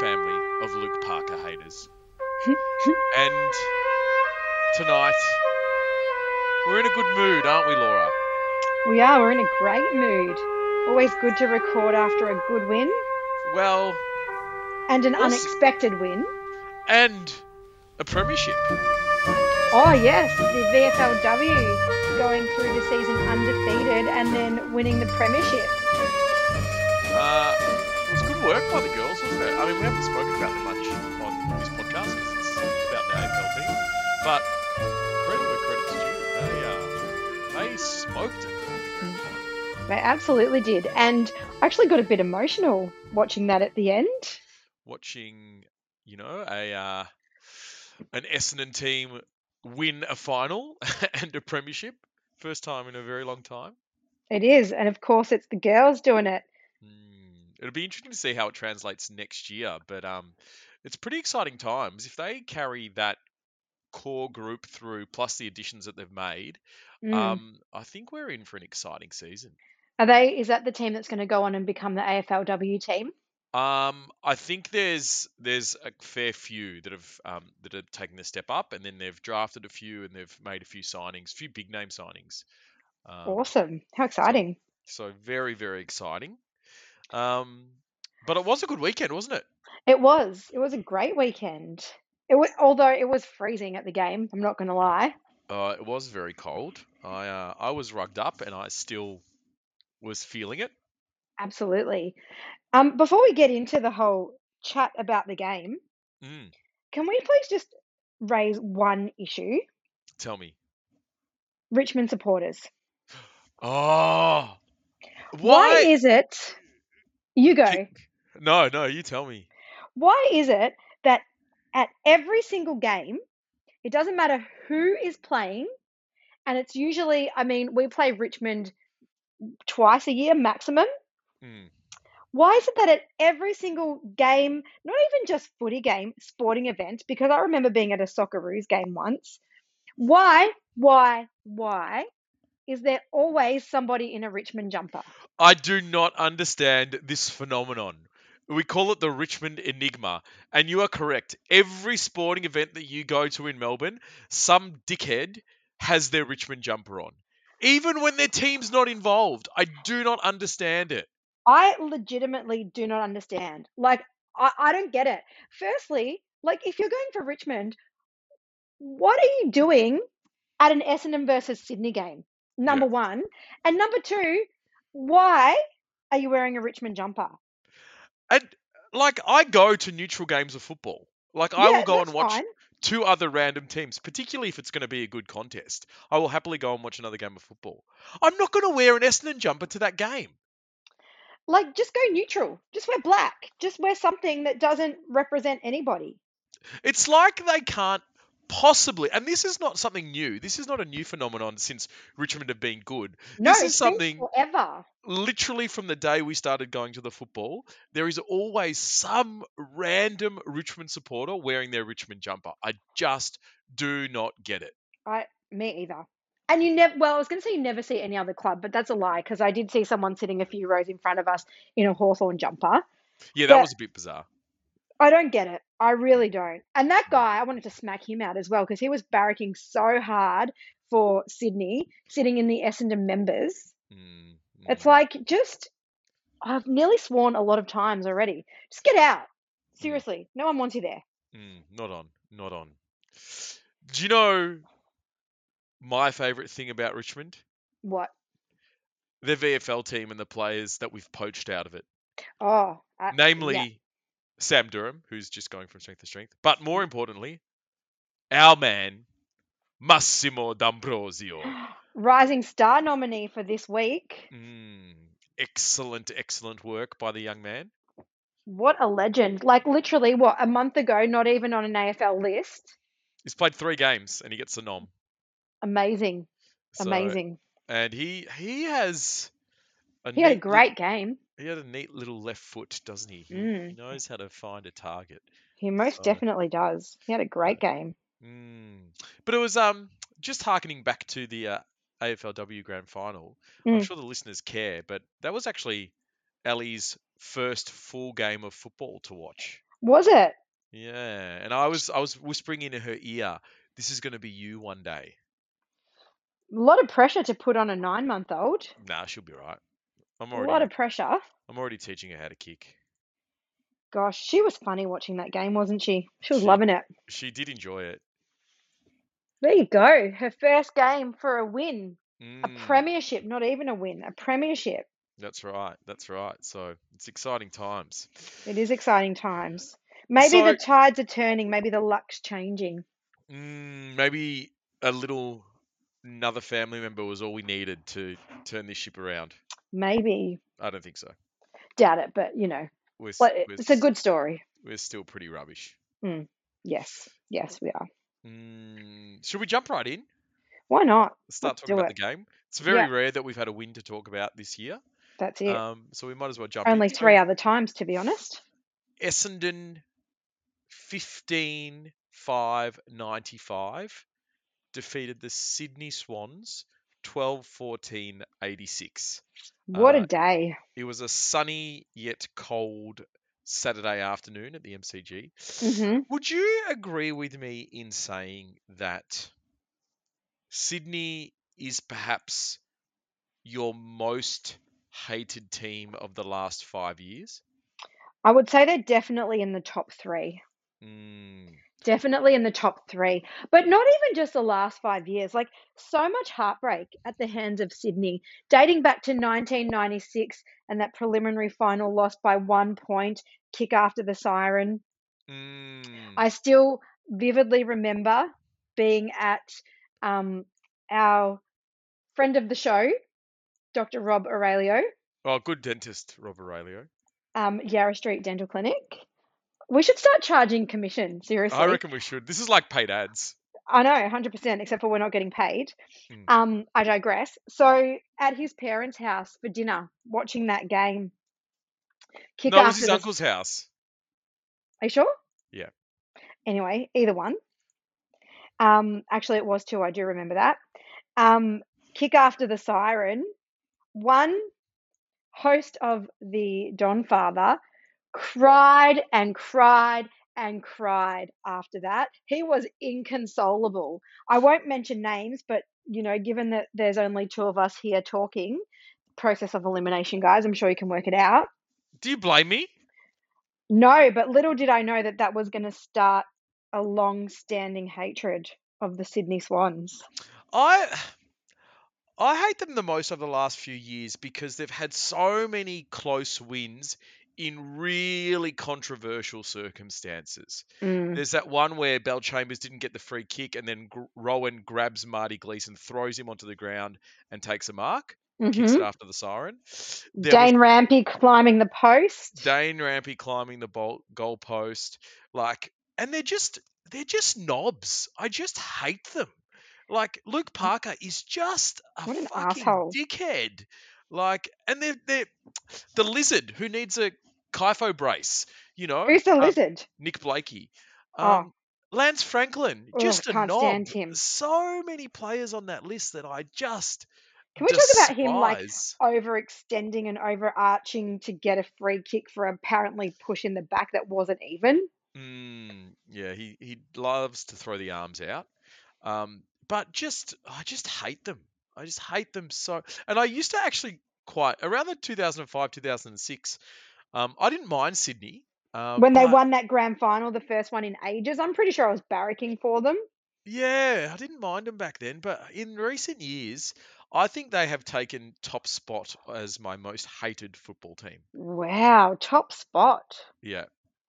family of Luke Parker haters. and tonight, we're in a good mood, aren't we, Laura? We are. We're in a great mood. Always good to record after a good win Well, and an unexpected win. and a premiership. Oh, yes, the VFLW going through the season undefeated and then winning the Premiership. Work by the girls, wasn't it? I mean, we haven't spoken about them much on this podcast because it's about the AFL team. But credit where credit's due. They, uh, they smoked it. They absolutely did. And I actually got a bit emotional watching that at the end. Watching, you know, a uh, an Essendon team win a final and a premiership. First time in a very long time. It is. And of course, it's the girls doing it. It'll be interesting to see how it translates next year, but um, it's pretty exciting times if they carry that core group through, plus the additions that they've made. Mm. Um, I think we're in for an exciting season. Are they? Is that the team that's going to go on and become the AFLW team? Um, I think there's there's a fair few that have um, that have taken the step up, and then they've drafted a few, and they've made a few signings, a few big name signings. Um, Awesome. How exciting. so very very exciting. Um, but it was a good weekend, wasn't it? It was. It was a great weekend. It was, although it was freezing at the game. I'm not going to lie. Uh, it was very cold. I uh, I was rugged up, and I still was feeling it. Absolutely. Um, before we get into the whole chat about the game, Mm, can we please just raise one issue? tell me. Richmond supporters. Oh, Why why? is it? You go. No, no, you tell me. Why is it that at every single game, it doesn't matter who is playing, and it's usually, I mean, we play Richmond twice a year maximum. Mm, Why is it that at every single game, not even just footy game, sporting event, because I remember being at a Socceroos game once, why, why, why is there always somebody in a Richmond jumper? I do not understand this phenomenon. We call it the Richmond Enigma, and you are correct. Every sporting event that you go to in Melbourne, some dickhead has their Richmond jumper on, even when their team's not involved. I do not understand it. I legitimately do not understand. Like, I, I don't get it. Firstly, like, if you're going for Richmond, what are you doing at an Essendon versus Sydney game? Number one. And number two, why are you wearing a Richmond jumper? And like I go to neutral games of football. Like I will go and watch fine. two other random teams, particularly if it's going to be a good contest. I will happily go and watch another game of football. I'm not going to wear an Essendon jumper to that game. Like, just go neutral. Just wear black. Just wear something that doesn't represent anybody. It's like they can't possibly, and this is not something new. This is not a new phenomenon since Richmond have been good. No, This is something forever. literally from the day we started going to the football. There is always some random Richmond supporter wearing their Richmond jumper. I just do not get it. I me either. And you never well, I was going to say you never see any other club, but that's a lie because I did see someone sitting a few rows in front of us in a Hawthorn jumper. Yeah, that But- was a bit bizarre. I don't get it. I really don't. And that guy, I wanted to smack him out as well because he was barracking so hard for Sydney, sitting in the Essendon members. Mm, It's mm. like just I've nearly sworn a lot of times already. Just get out. Seriously, no one wants you there. Mm, not on, not on. Do you know my favourite thing about Richmond? What? Their VFL team and the players that we've poached out of it. Oh, I, Namely, yeah. Sam Durham, who's just going from strength to strength. But more importantly, our man, Massimo D'Ambrosio. Rising Star nominee for this week. Mm, excellent, excellent work by the young man. What a legend. Like literally what, a month ago, not even on an AFL list. He's played three games and he gets a nom. Amazing. So- Amazing. And he he has a He had a great game. he had a neat little left foot, doesn't he? He, he Mm. knows how to find a target. He most So- definitely does. He had a great game. Mm. But it was um just harkening back to the uh, AFLW Grand Final. I'm Mm. sure the listeners care, but that was actually Ellie's first full game of football to watch. Was it? Yeah, and I was I was whispering in her ear, "This is going to be you one day." A lot of pressure to put on a nine month old. Nah, she'll be right. I'm A already lot of pressure. I'm already teaching her how to kick. Gosh, she was funny watching that game, wasn't she? She was She- loving it. She did enjoy it. There you go. Her first game for a win. A Mm, premiership, not even a win, a premiership. that's right. That's right. So it's exciting times. It is exciting times. Maybe So- the tides are turning, maybe the luck's changing. Mm, maybe a little another family member was all we needed to turn this ship around. Maybe. I don't think so. Doubt it, but you know, We're, we're it's a good story. We're still pretty rubbish. Yes. Yes, we are. Mm, should we jump right in? Why not? Let's start Let's talking about it. the game. It's very Yeah. rare that we've had a win to talk about this year. That's it. Um, so we might as well jump Only three other times, to be honest. Essendon 15 5 95 defeated the Sydney Swans 12 14 86. What Uh, a day. It was a sunny yet cold Saturday afternoon at the MCG. hmm Would you agree with me in saying that Sydney is perhaps your most hated team of the last five years? I would say they're definitely in the top three. Mm, Definitely in the top three. But not even just the last five years. Like so much heartbreak at the hands of Sydney, dating back to 1996 and that preliminary final loss by one point, kick after the siren. mm. I still vividly remember being at um, our friend of the show, Dr. Rob Aurelio, Oh, good dentist, Rob Aurelio. um, Yarra Street Dental Clinic. We should start charging commission, seriously. I reckon we should. This is like paid ads. I know, 100%, except for we're not getting paid. Mm. Um, I digress. So, at his parents' house for dinner, watching that game, kick no, it was his the... uncle's house. Are you sure? Yeah. Anyway, either one. Um, actually, it was two. I do remember that. Um, kick after the siren. One host of the Don Father cried and cried and cried after that. He was inconsolable. I won't mention names, but you know, given that there's only two of us here talking, process of elimination, guys, I'm sure you can work it out. Do you blame me? No, but little did I know that that was going to start a long standing hatred of the Sydney Swans. I I hate them the most over the last few years because they've had so many close wins in really controversial circumstances. Mm. There's that one where Bellchambers didn't get the free kick, and then Gr- Rohan grabs Marty Gleeson, throws him onto the ground, and takes a mark. Kicks Mhm. it after the siren. There was Dane Rampe climbing the post. Dane Rampe climbing the bol- goal post, like, and they're just they're just knobs. I just hate them. Like Luke Parker is just a fucking asshole. dickhead. Like, and they're they're the lizard who needs a kypho brace. You know, Who's the um, lizard? Nick Blakey. Oh. Um, Lance Franklin, Ugh, just a can't knob. stand him. So many players on that list that I just Can we talk about him like despise. overextending and overarching to get a free kick for apparently push in the back that wasn't even? Mm, yeah, he, he loves to throw the arms out. Um, but just I just hate them. I just hate them so. And I used to actually quite around the 2005 2006. Um, I didn't mind Sydney. Um, when they but won that grand final, the first one in ages, I'm pretty sure I was barracking for them. Yeah, I didn't mind them back then. But in recent years, I think they have taken top spot as my most hated football team. Wow, top spot. Yeah,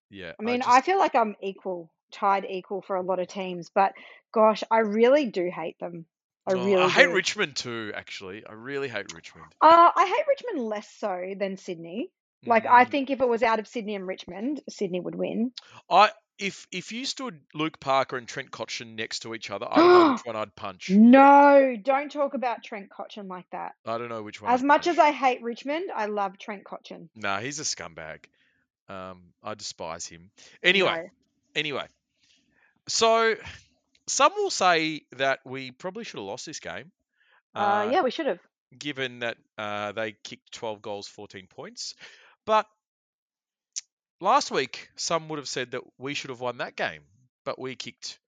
yeah. I mean, I just, feel like I'm equal, tied equal for a lot of teams, but gosh, I really do hate them. I oh, really I hate do. Richmond too. Actually, I really hate Richmond. Uh, I hate Richmond less so than Sydney. Like, I Mm. think if it was out of Sydney and Richmond, Sydney would win. I if if you stood Luke Parker and Trent Cotchin next to each other, I don't know which one I'd punch. No, don't talk about Trent Cotchin like that. I don't know which one. As I'd much as. I hate Richmond, I love Trent Cotchin. Nah, he's a scumbag. Um, I despise him. Anyway, No. anyway. So some will say that we probably should have lost this game. Uh, yeah, we should have. given that uh, they kicked 12 goals, 14 points. But last week, some would have said that we should have won that game, but we kicked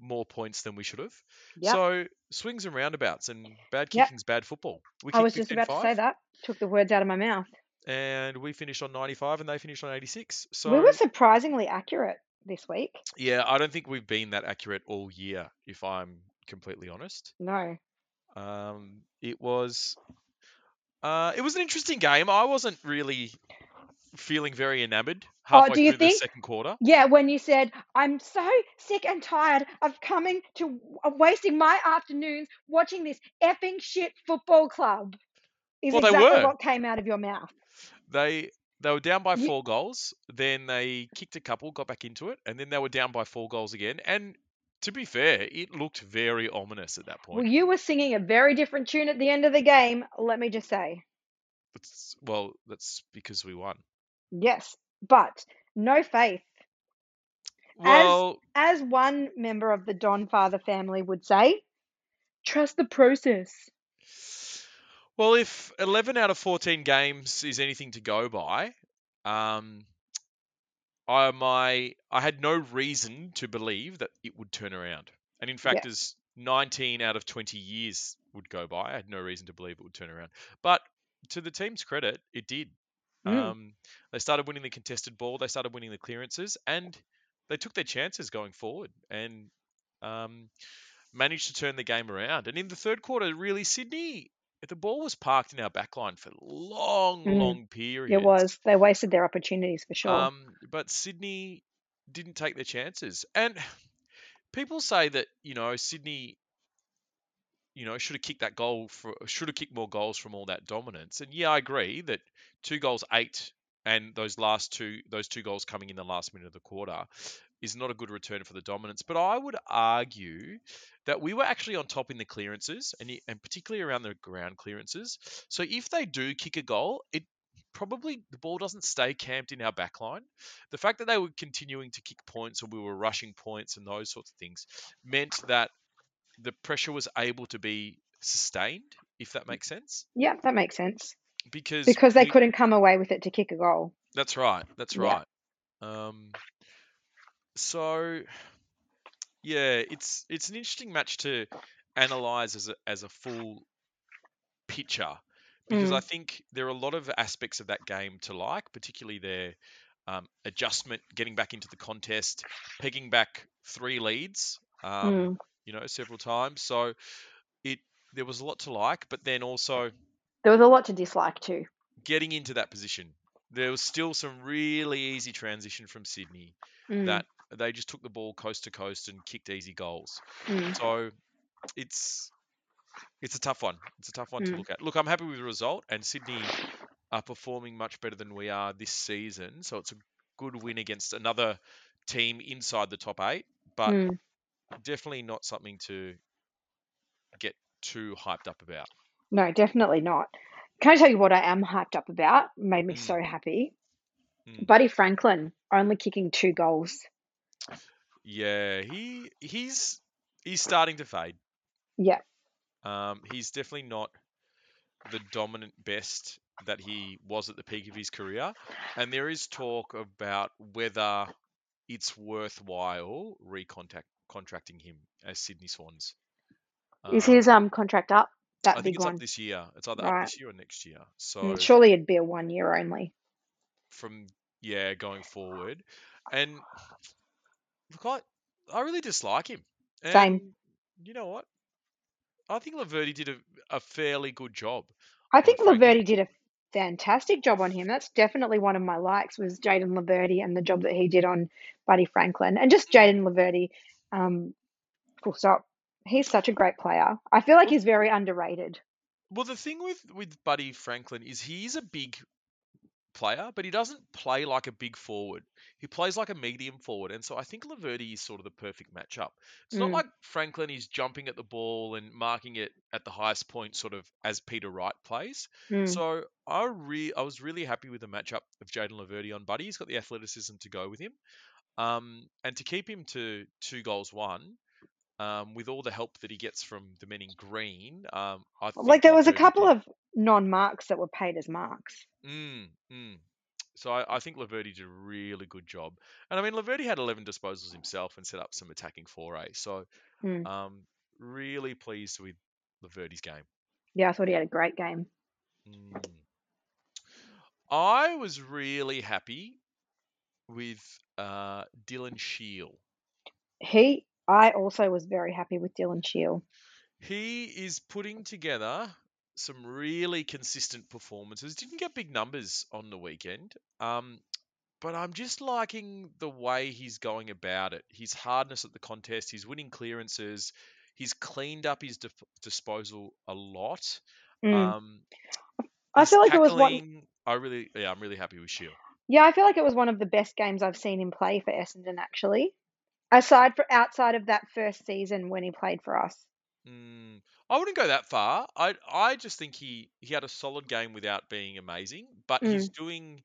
more points than we should have. Yep. So swings and roundabouts, and bad Yep. kicking's bad football. We I was just about to say that. Took the words out of my mouth. and we finished on 95, and they finished on 86. So we were surprisingly accurate this week. yeah, I don't think we've been that accurate all year, if I'm completely honest. No. Um, it was, uh, it was an interesting game. I wasn't really feeling very enamored halfway Oh, do you through the think- second quarter. Yeah, when you said, I'm so sick and tired of coming to of wasting my afternoons watching this effing shit football club. Is Well, they exactly were. what came out of your mouth. They they were down by four goals. Then they kicked a couple, got back into it, and then they were down by four goals again. And to be fair, it looked very ominous at that point. Well, you were singing a very different tune at the end of the game, let me just say. It's- well, that's because we won. Yes, but no faith. Well, As one member of the Don Father family would say, trust the process. well, if 11 out of 14 games is anything to go by, um, I my I had no reason to believe that it would turn around. And in fact, as 19 out of 20 years would go by, I had no reason to believe it would turn around. But to the team's credit, it did. Mm. Um, they started winning the contested ball. They started winning the clearances, and they took their chances going forward and um, managed to turn the game around. And in the third quarter, really, Sydney, the ball was parked in our backline for long, Mm. long periods. It was. They wasted their opportunities for sure. Um, but Sydney didn't take their chances. And people say that, you know, Sydney, you know, should have kicked that goal for should have kicked more goals from all that dominance. And yeah, I agree that two goals eight and those last two those two goals coming in the last minute of the quarter is not a good return for the dominance. But I would argue that we were actually on top in the clearances and and particularly around the ground clearances. So if they do kick a goal, it probably the ball doesn't stay camped in our back line. The fact that they were continuing to kick points or we were rushing points and those sorts of things meant that the pressure was able to be sustained, if that makes sense. yeah, that makes sense. Because Because they we- couldn't come away with it to kick a goal. That's right. That's Yeah. right. Um, so yeah, it's it's an interesting match to analyze as a as a full picture because Mm. I think there are a lot of aspects of that game to like, particularly their um, adjustment, getting back into the contest, pegging back three leads, um, Mm. you know, several times. So it there was a lot to like, but then also There was a lot to dislike too. getting into that position. There was still some really easy transition from Sydney Mm. that they just took the ball coast to coast and kicked easy goals. Mm. So it's it's a tough one. It's a tough one to Mm. look at. Look, I'm happy with the result, and Sydney are performing much better than we are this season. So it's a good win against another team inside the top eight, but Mm. definitely not something to get too hyped up about. No, definitely not. Can I tell you what I am hyped up about? Made me Mm. so happy. Mm. Buddy Franklin only kicking two goals. Yeah, he he's he's starting to fade. Yeah. Um, he's definitely not the dominant best that he was at the peak of his career, and there is talk about whether it's worthwhile recontact contracting him as Sydney Swans. Is Um, his um contract up? I think it's one. up this year. It's either Right. up this year or next year. So Mm, Surely it'd be a one year only. from yeah going forward, and look, I I really dislike him. Same. You know what? I think Laverty did a, a fairly good job. I think. Laverty did a fantastic job on him. That's definitely one of my likes was Jayden Laverty and the job that he did on Buddy Franklin and just Jayden Laverty. Um, full stop. He's such a great player. I feel like he's very underrated. Well, the thing with with Buddy Franklin is he's a big player, but he doesn't play like a big forward. He plays like a medium forward, and so I think Laverty is sort of the perfect matchup. It's not Mm. like Franklin is jumping at the ball and marking it at the highest point, sort of as Peter Wright plays. Mm. So I re- I was really happy with the matchup of Jayden Laverty on Buddy. He's got the athleticism to go with him, um, and to keep him to two goals one. Um, with all the help that he gets from the men in green, um, I Like there was a couple did- of non marks that were paid as marks. Mm, mm. So I, I think Laverty did a really good job. And I mean, Laverty had 11 disposals himself and set up some attacking foray. So Mm. um, really pleased with Laverty's game. Yeah, I thought he had a great game. Mm. I was really happy with uh, Dylan Shiel. He, I also was very happy with Dylan Shiel. He is putting together some really consistent performances. Didn't get big numbers on the weekend, um, but I'm just liking the way he's going about it. His hardness at the contest, he's winning clearances, he's cleaned up his disposal a lot. Mm. Um, I feel like it was one. I really, yeah, I'm really happy with Shiel. Yeah, I feel like it was one of the best games I've seen him play for Essendon. Actually, aside for outside of that first season when he played for us. Mm, I wouldn't go that far. I I just think he he had a solid game without being amazing, but Mm. he's doing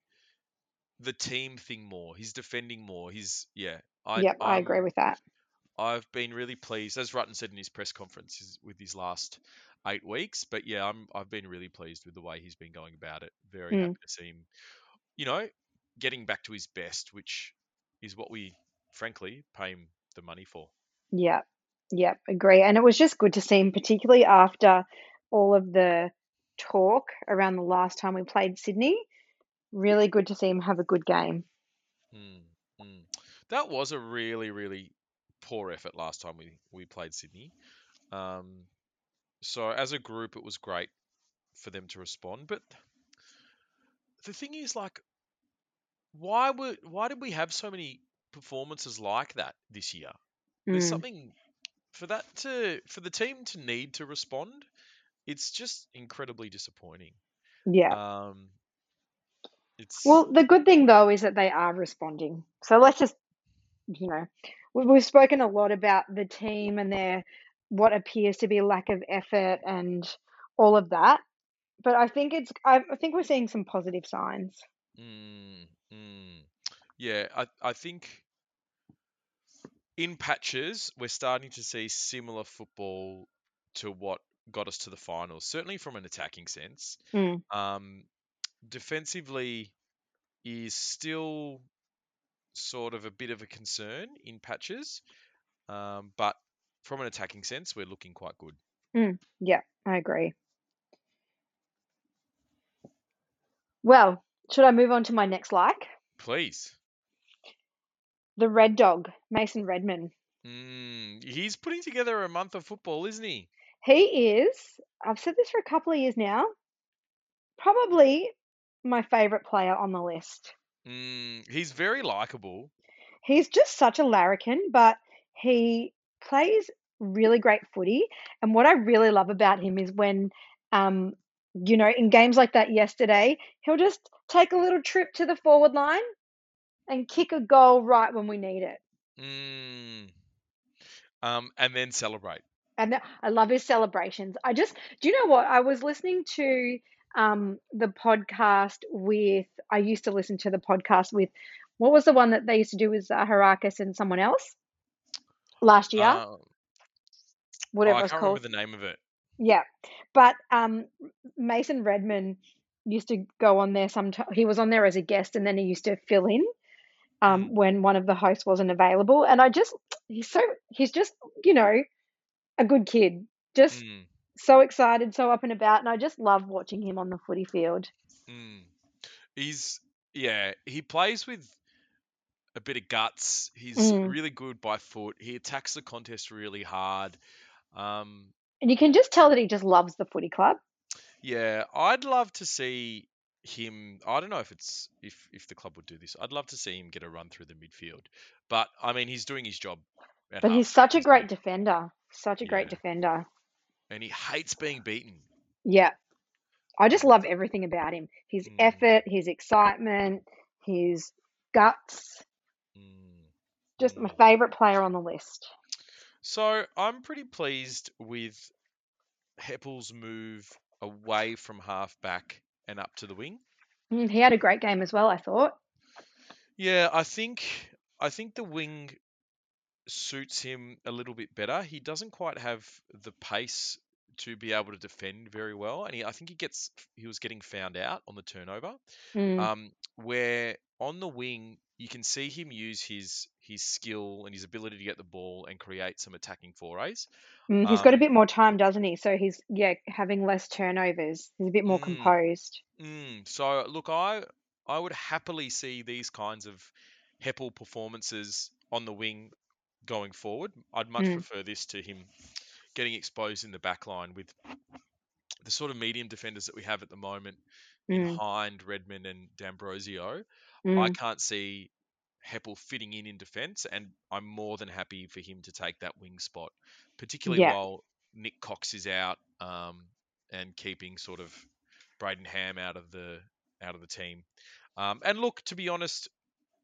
the team thing more. He's defending more. He's yeah. I Yep, I agree I'm with that. I've been really pleased, as Rutten said in his press conference, with his last eight weeks. But yeah, I'm I've been really pleased with the way he's been going about it. Very Mm. happy to see him, you know, getting back to his best, which is what we frankly pay him the money for. Yep, yep, agree. And it was just good to see him, particularly after all of the talk around the last time we played Sydney. Really good to see him have a good game. Mm, mm. That was a really, really poor effort last time we, we played Sydney. Um, so as a group, it was great for them to respond. But the thing is, like, why were why did we have so many performances like that this year? There's Mm, something for that to for the team to need to respond. It's just incredibly disappointing. yeah. Um, it's Well, the good thing though is that they are responding. So let's just, you know, we- we've spoken a lot about the team and their what appears to be lack of effort and all of that. But I think it's I I think we're seeing some positive signs. Mm, mm. Yeah, I, I think in patches we're starting to see similar football to what got us to the finals, certainly from an attacking sense. Mm, Um, defensively is still sort of a bit of a concern in patches, um, but from an attacking sense, we're looking quite good. mm, yeah, I agree. Well, should I move on to my next like? Please. The Red Dog, Mason Redman. Mm, he's putting together a month of football, isn't he? He is, I've said this for a couple of years now, probably my favorite player on the list. Mm, he's very likable. He's just such a larrikin, but he plays really great footy. And what I really love about him is when, um, you know, in games like that yesterday, he'll just take a little trip to the forward line and kick a goal right when we need it. Mm. Um, and then celebrate. And I love his celebrations. I just, do you know what? I was listening to um, the podcast with, I used to listen to the podcast with, what was the one that they used to do with uh, Harakis and someone else last year? Uh, oh, Whatever I was can't called. remember the name of it. Yeah. But um, Mason Redman used to go on there sometime. He was on there as a guest and then he used to fill in um, when one of the hosts wasn't available. And I just, he's so, he's just, you know, a good kid. Just Mm. so excited, so up and about. And I just love watching him on the footy field. Mm. He's yeah, he plays with a bit of guts. He's Mm. really good by foot. He attacks the contest really hard. Um, And you can just tell that he just loves the footy club. yeah, I'd love to see him. I don't know if it's if if the club would do this. I'd love to see him get a run through the midfield. But I mean, he's doing his job. But he's such a great defender. Such a great defender. and he hates being beaten. Yeah. I just love everything about him. His Mm, effort, his excitement, his guts. mm, Just my mm. favorite player on the list. So I'm pretty pleased with Heppell's move away from half back and up to the wing. Mm, He had a great game as well, I thought. Yeah, I think I think the wing suits him a little bit better. He doesn't quite have the pace to be able to defend very well, and he, I think he gets he was getting found out on the turnover. Mm, Um, where on the wing you can see him use his his skill and his ability to get the ball and create some attacking forays. Mm, he's got a Um, bit more time, doesn't he? So he's yeah having less turnovers. He's a bit more mm, composed. mm. So look, I I would happily see these kinds of Heppell performances on the wing going forward. I'd much Mm, prefer this to him getting exposed in the back line with the sort of medium defenders that we have at the moment in mm, Hind, Redman, and D'Ambrosio. I mm. can't see Heppell fitting in in defence, and I'm more than happy for him to take that wing spot, particularly Yeah, while Nick Cox is out um, and keeping sort of Brayden Ham out of the out of the team. Um, and look, to be honest,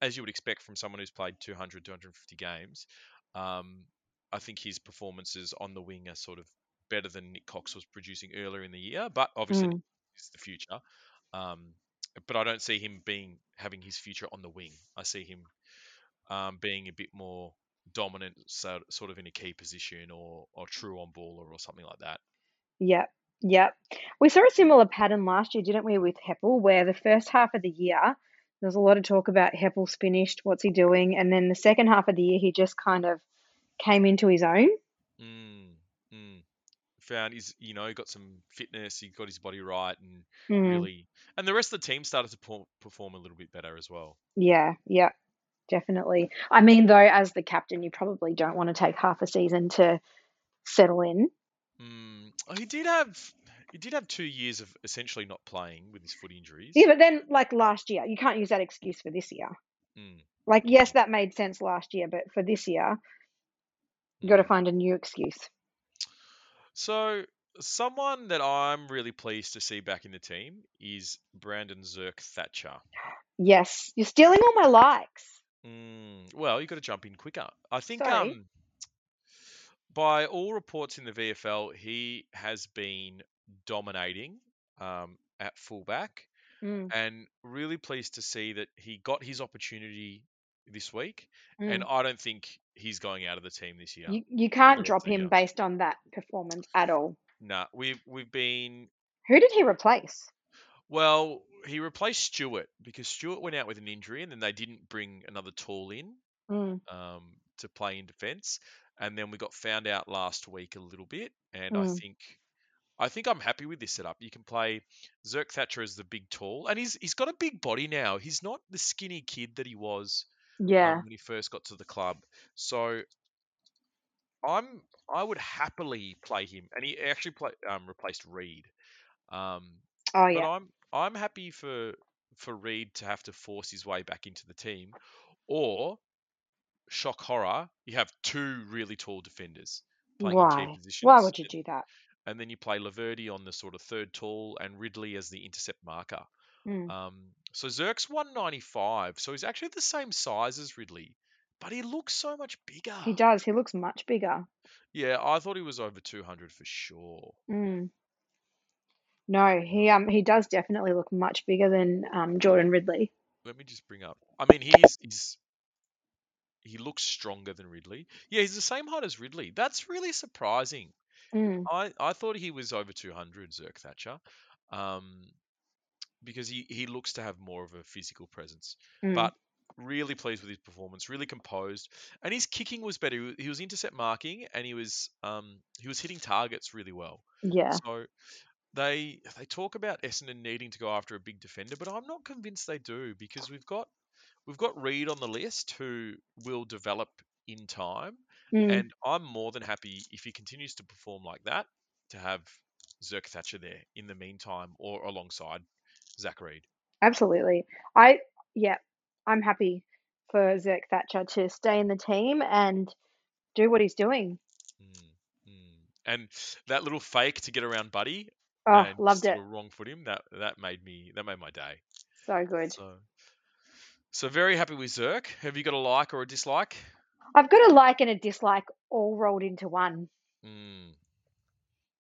as you would expect from someone who's played 200, 250 games, um, I think his performances on the wing are sort of better than Nick Cox was producing earlier in the year. But obviously, mm, is the future. Um, but I don't see him being having his future on the wing. I see him um, being a bit more dominant, so, sort of in a key position or or true on baller or something like that. yeah, yeah. We saw a similar pattern last year, didn't we, with Heppell, where the first half of the year there was a lot of talk about Heppell's finished, what's he doing, and then the second half of the year he just kind of came into his own. Mm. Found his, you know, got some fitness. He got his body right, and Mm, really, and the rest of the team started to perform a little bit better as well. yeah, yeah, definitely. I mean, though, as the captain, you probably don't want to take half a season to settle in. Mm. oh, He did have, he did have two years of essentially not playing with his foot injuries. Yeah, but then, like last year, you can't use that excuse for this year. Mm, Like, yes, that made sense last year, but for this year, you got to mm. find a new excuse. So, someone that I'm really pleased to see back in the team is Brandon Zerk Thatcher. Yes, you're stealing all my likes. Mm, well, you've got to jump in quicker. I think, Sorry. um, by all reports in the VFL, he has been dominating um, at fullback, Mm, and really pleased to see that he got his opportunity this week. And mm. I don't think he's going out of the team this year You you can't drop him year. based on that performance at all. Nah, we've we've been Who did he replace? well. He replaced Stewart because Stewart went out with an injury, and then they didn't bring another tall in Mm, um, to play in defence. And then we got found out last week a little bit, and I mm. think I think I'm happy with this setup. You can play Zerk Thatcher as the big tall, and he's he's got a big body now. He's not the skinny kid that he was Yeah. um, when he first got to the club. So I'm I would happily play him, and he actually play, um, replaced Reid. Um, Oh but. I'm I'm happy for for Reid to have to force his way back into the team, or shock horror, you have two really tall defenders playing in key Why? Why would you do that? and then you play Laverty on the sort of third tall and Ridley as the intercept marker. Mm. Um, so Zerk's 195, so he's actually the same size as Ridley, but he looks so much bigger. He does. He looks much bigger. Yeah, I thought he was over 200 for sure. Mm. No, he Um, he does definitely look much bigger than um Jordan Ridley. let me just bring up. I mean, he's he's he looks stronger than Ridley. Yeah, he's the same height as Ridley. That's really surprising. Mm. I I thought he was over 200, Zerk Thatcher, um, because he he looks to have more of a physical presence. Mm. But really pleased with his performance, really composed, and his kicking was better. He was intercept marking, and he was um he was hitting targets really well. Yeah. So they they talk about Essendon needing to go after a big defender, but I'm not convinced they do because we've got we've got Reid on the list who will develop in time, Mm. and I'm more than happy if he continues to perform like that to have Zerk Thatcher there in the meantime or alongside Zach Reid. Absolutely. I yeah, I'm happy for Zerk Thatcher to stay in the team and do what he's doing. Mm, mm. And that little fake to get around Buddy Oh, and loved it. wrong foot him that that made me that made my day. So good. So so very happy with Zerk. Have you got a like or a dislike? I've got a like and a dislike all rolled into one. Mm,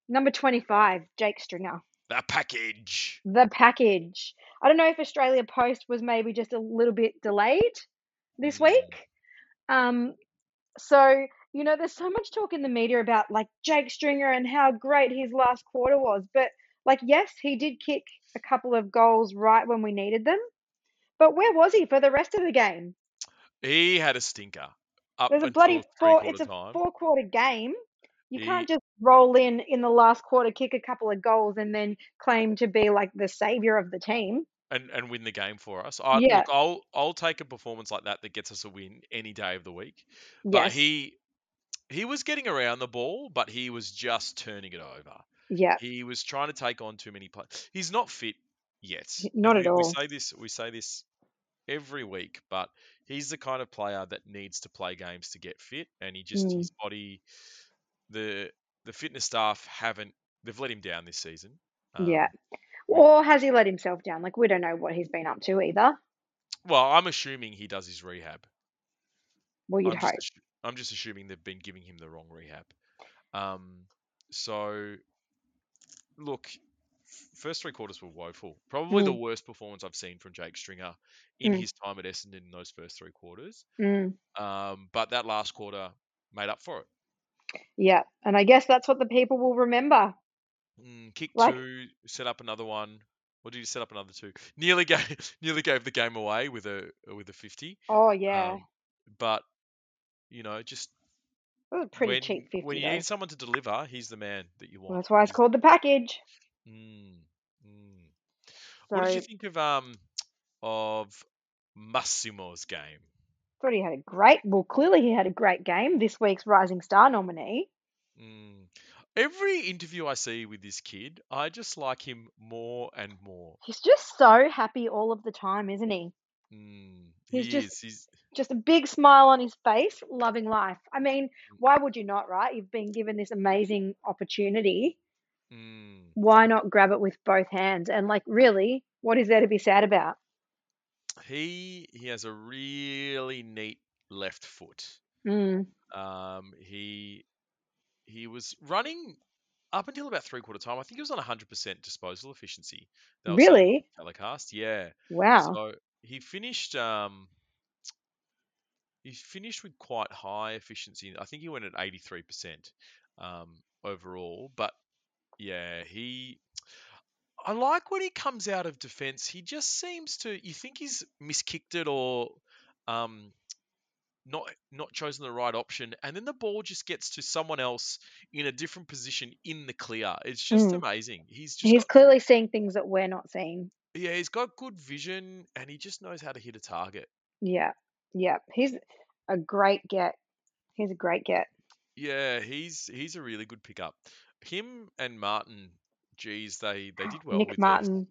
Number 25, Jake Stringer. That package. The package. I don't know if Australia Post was maybe just a little bit delayed this Mm, week. Um, so, you know, there's so much talk in the media about like Jake Stringer and how great his last quarter was. But, like, yes, he did kick a couple of goals right when we needed them. But where was he for the rest of the game? He had a stinker up There's a bloody four. It's a time. four quarter game. You can't just roll in in the last quarter, kick a couple of goals, and then claim to be like the savior of the team. and, and win the game for us. I Yeah. look, I'll I'll take a performance like that that gets us a win any day of the week. But Yes. he he was getting around the ball, but he was just turning it over. Yeah. He was trying to take on too many players. He's not fit yet. Not And at we, we all. say this we say this every week, but he's the kind of player that needs to play games to get fit, and he just Mm. his body, the the fitness staff haven't they've let him down this season. Yeah. Um, Or has he let himself down? Like we don't know what he's been up to either. well, I'm assuming he does his rehab. Well, you'd I'm hope. just I'm just assuming they've been giving him the wrong rehab. Um, so look, first three quarters were woeful. Probably the Mm. worst performance I've seen from Jake Stringer in Mm. his time at Essendon in those first three quarters. Mm. Um, but that last quarter made up for it. Yeah. And I guess that's what the people will remember. Mm, kick Like two, set up another one. Or did you set up another two? Nearly gave nearly gave the game away with a with a fifty. oh yeah. Um, but you know, just It was a pretty when cheap when you though. need someone to deliver, he's the man that you Well, want. that's why it's called the package. mm, mm. What did you think of um of Massimo's game? Thought he had a great well, clearly he had a great game. This week's Rising Star nominee. Mm. Every interview I see with this kid, I just like him more and more. He's just so happy all of the time, isn't he? Mm, He's he just is. He's just a big smile on his face, loving life. I mean, why would you not, right? You've been given this amazing opportunity. mm, Why not grab it with both hands? And like, really, what is there to be sad about? He he has a really neat left foot. Mm, Um, he he was running up until about three quarter time. I think he was on 100% disposal efficiency. Really? telecast. Yeah. Wow. So he finished um he finished with quite high efficiency. I think he went at 83% um overall, but yeah, he I like when he comes out of defense. He just seems to you think he's miskicked it or um not not chosen the right option and then the ball just gets to someone else in a different position in the clear. It's just Mm. amazing. He's just He's got clearly seeing things that we're not seeing. yeah, he's got good vision and he just knows how to hit a target. Yeah. Yeah. He's a great get. He's a great get. Yeah, he's he's a really good pickup. Him and Martin, geez, they they did well Nick with their Martin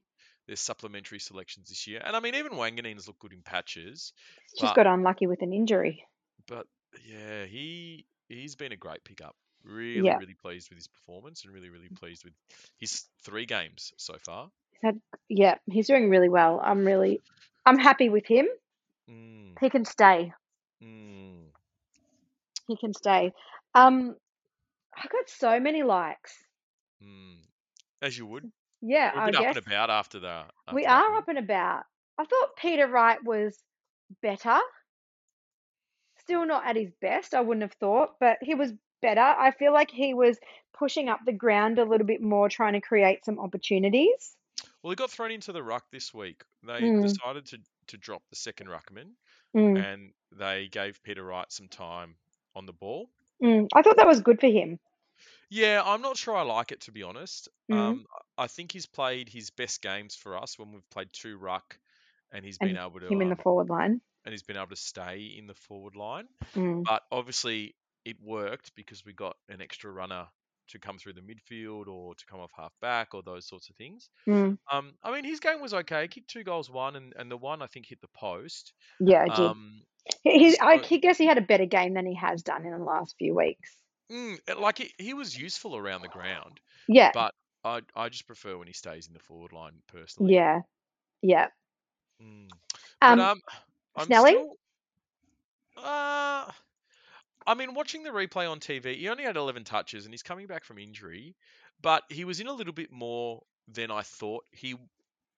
their supplementary selections this year. And I mean, even Wanganeen's looked good in patches, he's just got unlucky with an injury. but yeah, he he's been a great pickup. Really, Yeah. really pleased with his performance and really, really pleased with his three games so far. He's had, yeah, he's doing really well. I'm really, I'm happy with him. Mm, He can stay. mm. He can stay. Um, I got so many likes. Mm. As you would. Yeah, We're a I up guess and about after that. we after that are win. up and about. I thought Peter Wright was better. Still not at his best, I wouldn't have thought, but he was better. I feel like he was pushing up the ground a little bit more, trying to create some opportunities. Well, he got thrown into the ruck this week. They Mm, decided to, to drop the second ruckman mm, and they gave Peter Wright some time on the ball. mm. I thought that was good for him. Yeah, I'm not sure I like it to be honest. Mm. Um, I think he's played his best games for us when we've played two ruck, and he's been able to him in the um, forward line. and he's been able to stay in the forward line. Mm, But obviously, it worked because we got an extra runner to come through the midfield or to come off half back or those sorts of things. mm. Um, I mean, his game was okay. He kicked two goals, one, and, and the one I think hit the post. Yeah, I did. Um, He, he, I so he guess he had a better game than he has done in the last few weeks. Mm, like he, he was useful around the ground, Yeah, but I I just prefer when he stays in the forward line personally. yeah, yeah. Mm. But Um, um, I'm Snelly? still. Uh, I mean, watching the replay on TV, he only had 11 touches and he's coming back from injury, but he was in a little bit more than I thought he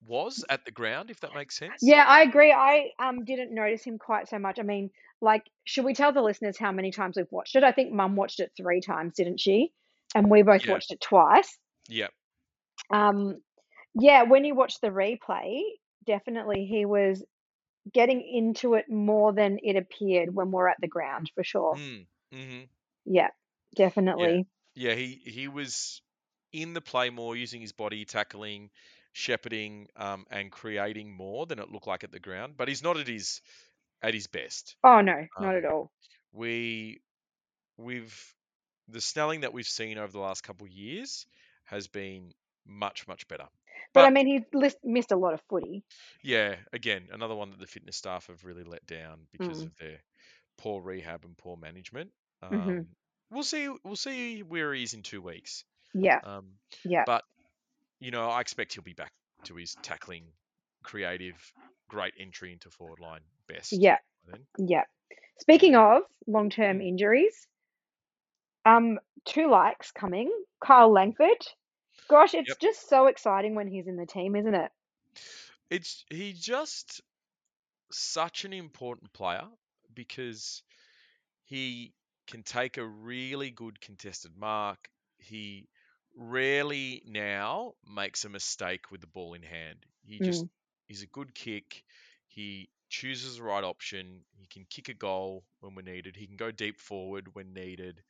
was at the ground, if that makes sense. Yeah, I agree. I um didn't notice him quite so much. I mean, like, should we tell the listeners how many times we've watched it? I think Mum watched it three times, didn't she? And we both Yeah, watched it twice. yeah, Um, yeah, when you watch the replay, definitely he was getting into it more than it appeared when we're at the ground for sure. Mm, hmm Yeah, definitely. Yeah, he he was in the play more, using his body, tackling, shepherding, um, and creating more than it looked like at the ground. But he's not at his at his best. Oh no, not Um, at all. we we've the Snelling that we've seen over the last couple of years has been much much better. But I mean, he's lis- missed a lot of footy. yeah, again, another one that the fitness staff have really let down because Mm. of their poor rehab and poor management. Um, Mhm. We'll see. We'll see where he is in two weeks. Yeah, Um, yeah, but you know, I expect he'll be back to his tackling, creative, great entry into forward line best. yeah, yeah. Speaking of long-term Mm. injuries, um, two likes coming. Kyle Langford. Gosh, it's Yep. just so exciting when he's in the team, isn't it? it's he just such an important player because he can take a really good contested mark. He rarely now makes a mistake with the ball in hand. He just Mm. he's a good kick. He chooses the right option. He can kick a goal when we're needed. He can go deep forward when needed.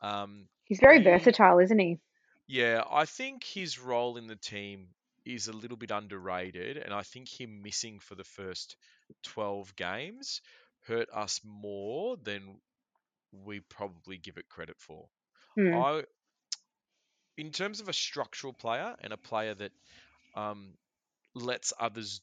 Um, He's very he versatile, isn't he? Yeah, I think his role in the team is a little bit underrated, and I think him missing for the first 12 games hurt us more than we probably give it credit for. Mm. I, in terms of a structural player and a player that um, lets others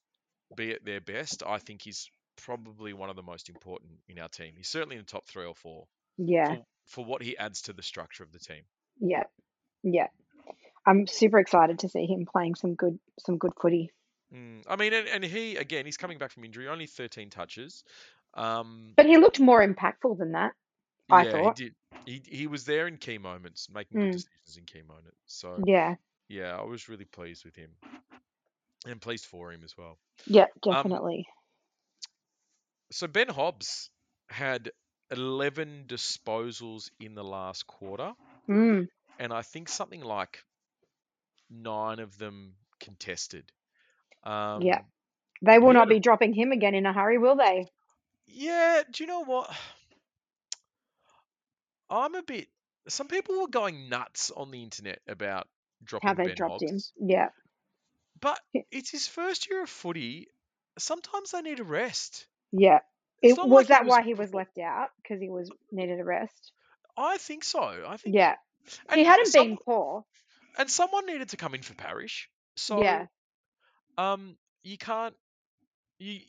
be at their best, I think he's probably one of the most important in our team. He's certainly in the top three or four Yeah, for, for what he adds to the structure of the team. yeah, yeah. I'm super excited to see him playing some good some good footy. Mm, I mean, and, and he again, he's coming back from injury, only 13 touches. Um, But he looked more impactful than that, I yeah, thought. he did. He he was there in key moments, making good Mm. decisions in key moments. So Yeah, yeah, I was really pleased with him, and pleased for him as well. yeah, Um, definitely. so Ben Hobbs had 11 disposals in the last quarter, Mm. and I think something like nine of them contested. Um, Yeah. They will not be dropping him again in a hurry, will they? yeah. Do you know what? I'm a bit. Some people were going nuts on the internet about How dropping they Ben dropped him. Hobbs, Yeah. But it's his first year of footy. Sometimes they need a rest. Yeah. It was like that was. why he was left out because he was needed a rest. I think so. I think, Yeah. And He hadn't some been poor. and someone needed to come in for Parish. Yeah. So um, you can't you